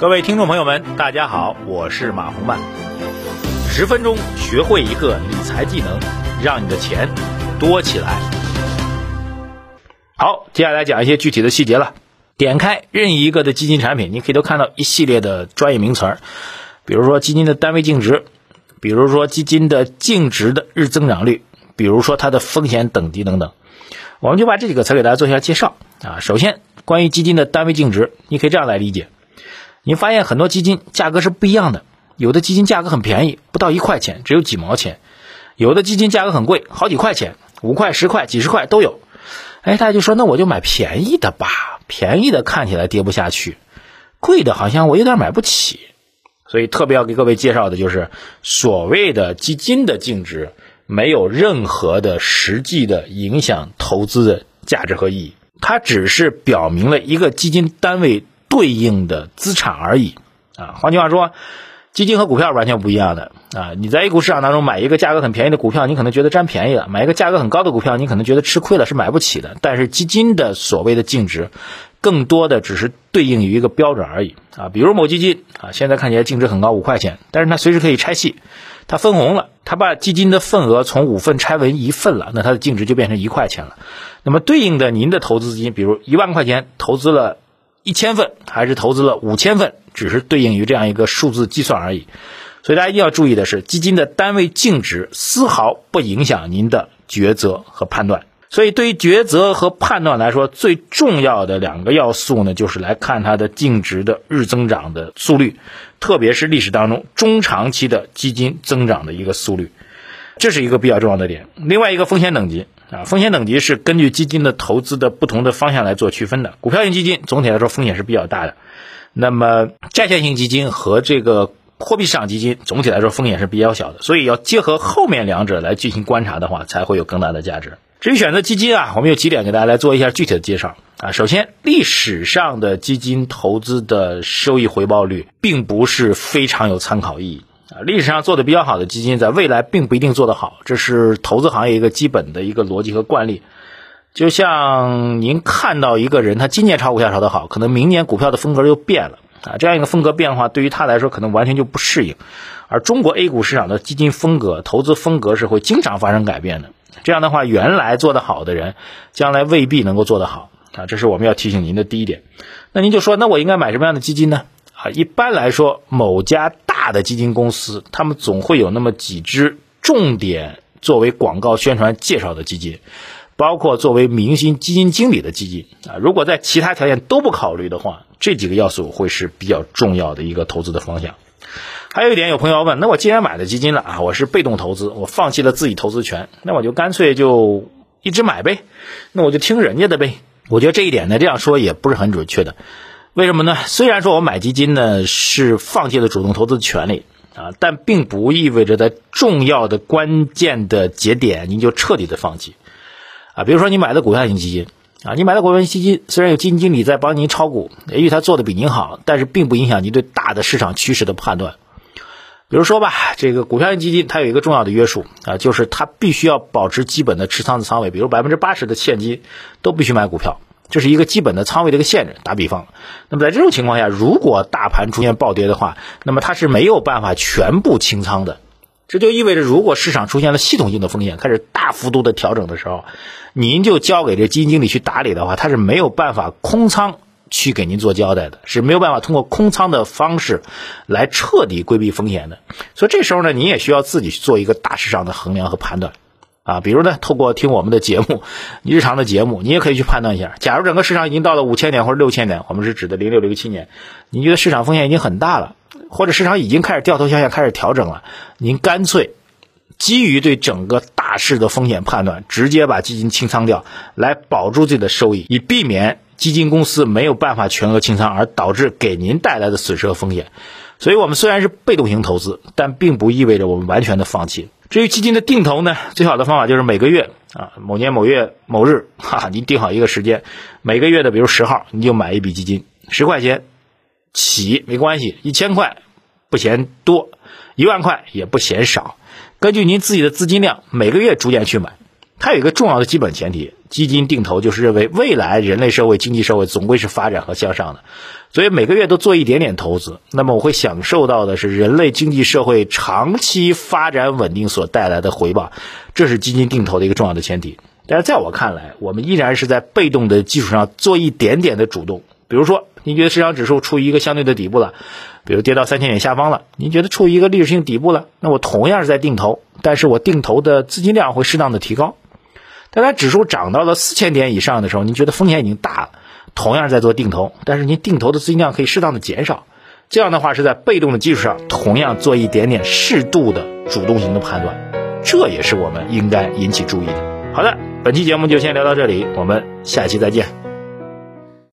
各位听众朋友们，大家好，我是马红曼。十分钟学会一个理财技能，让你的钱多起来。好，接下来讲一些具体的细节了。点开任意一个的基金产品，你可以都看到一系列的专业名词儿，比如说基金的单位净值，比如说基金的净值的日增长率，比如说它的风险等级等等。我们就把这几个词给大家做一下介绍啊。首先，关于基金的单位净值，你可以这样来理解。你发现很多基金价格是不一样的，有的基金价格很便宜，不到一块钱，只有几毛钱；有的基金价格很贵，好几块钱，五块、十块、几十块都有。哎，大家就说那我就买便宜的吧，便宜的看起来跌不下去，贵的好像我有点买不起。所以特别要给各位介绍的就是所谓的基金的净值，没有任何的实际的影响投资的价值和意义，它只是表明了一个基金单位。对应的资产而已啊，换句话说，基金和股票完全不一样的啊。你在 A 股市场当中买一个价格很便宜的股票，你可能觉得占便宜了；买一个价格很高的股票，你可能觉得吃亏了，是买不起的。但是基金的所谓的净值，更多的只是对应于一个标准而已啊。比如某基金啊，现在看起来净值很高，五块钱，但是它随时可以拆细，它分红了，它把基金的份额从五份拆为一份了，那它的净值就变成一块钱了。那么对应的您的投资资金，比如一万块钱投资了。一千份还是投资了五千份，只是对应于这样一个数字计算而已。所以大家一定要注意的是，基金的单位净值丝毫不影响您的抉择和判断。所以对于抉择和判断来说，最重要的两个要素呢，就是来看它的净值的日增长的速率，特别是历史当中中长期的基金增长的一个速率，这是一个比较重要的点。另外一个风险等级。啊，风险等级是根据基金的投资的不同的方向来做区分的。股票型基金总体来说风险是比较大的，那么债券型基金和这个货币市场基金总体来说风险是比较小的。所以要结合后面两者来进行观察的话，才会有更大的价值。至于选择基金啊，我们有几点给大家来做一下具体的介绍啊。首先，历史上的基金投资的收益回报率并不是非常有参考意义。啊，历史上做的比较好的基金，在未来并不一定做得好，这是投资行业一个基本的一个逻辑和惯例。就像您看到一个人，他今年炒股票炒得好，可能明年股票的风格又变了啊，这样一个风格变化对于他来说可能完全就不适应。而中国 A 股市场的基金风格、投资风格是会经常发生改变的。这样的话，原来做得好的人，将来未必能够做得好啊，这是我们要提醒您的第一点。那您就说，那我应该买什么样的基金呢？啊，一般来说，某家大的基金公司，他们总会有那么几只重点作为广告宣传介绍的基金，包括作为明星基金经理的基金啊。如果在其他条件都不考虑的话，这几个要素会是比较重要的一个投资的方向。还有一点，有朋友要问，那我既然买了基金了啊，我是被动投资，我放弃了自己投资权，那我就干脆就一直买呗，那我就听人家的呗。我觉得这一点呢，这样说也不是很准确的。为什么呢？虽然说我买基金呢是放弃了主动投资的权利啊，但并不意味着在重要的关键的节点您就彻底的放弃啊。比如说你买的股票型基金啊，你买的股票型基金虽然有基金经理在帮您炒股，也许他做的比您好，但是并不影响您对大的市场趋势的判断。比如说吧，这个股票型基金它有一个重要的约束啊，就是它必须要保持基本的持仓的仓位，比如百分之八十的现金都必须买股票。这是一个基本的仓位的一个限制。打比方，那么在这种情况下，如果大盘出现暴跌的话，那么它是没有办法全部清仓的。这就意味着，如果市场出现了系统性的风险，开始大幅度的调整的时候，您就交给这基金经理去打理的话，他是没有办法空仓去给您做交代的，是没有办法通过空仓的方式来彻底规避风险的。所以这时候呢，您也需要自己去做一个大市场的衡量和判断。啊，比如呢，透过听我们的节目，你日常的节目，你也可以去判断一下。假如整个市场已经到了五千点或者六千点，我们是指的零六零七年，你觉得市场风险已经很大了，或者市场已经开始掉头向下，开始调整了，您干脆基于对整个大势的风险判断，直接把基金清仓掉，来保住自己的收益，以避免基金公司没有办法全额清仓而导致给您带来的损失和风险。所以，我们虽然是被动型投资，但并不意味着我们完全的放弃。至于基金的定投呢，最好的方法就是每个月啊，某年某月某日，哈，您定好一个时间，每个月的比如十号，你就买一笔基金，十块钱起没关系，一千块不嫌多，一万块也不嫌少，根据您自己的资金量，每个月逐渐去买，它有一个重要的基本前提，基金定投就是认为未来人类社会、经济社会总归是发展和向上的，所以每个月都做一点点投资，那么我会享受到的是人类经济社会长期发展稳定所带来的回报，这是基金定投的一个重要的前提。但是在我看来，我们依然是在被动的基础上做一点点的主动，比如说，您觉得市场指数处于一个相对的底部了，比如跌到三千点下方了，您觉得处于一个历史性底部了，那我同样是在定投，但是我定投的资金量会适当的提高。当它指数涨到了四千点以上的时候，您觉得风险已经大了，同样在做定投，但是您定投的资金量可以适当的减少。这样的话是在被动的基础上，同样做一点点适度的主动型的判断，这也是我们应该引起注意的。好的，本期节目就先聊到这里，我们下期再见。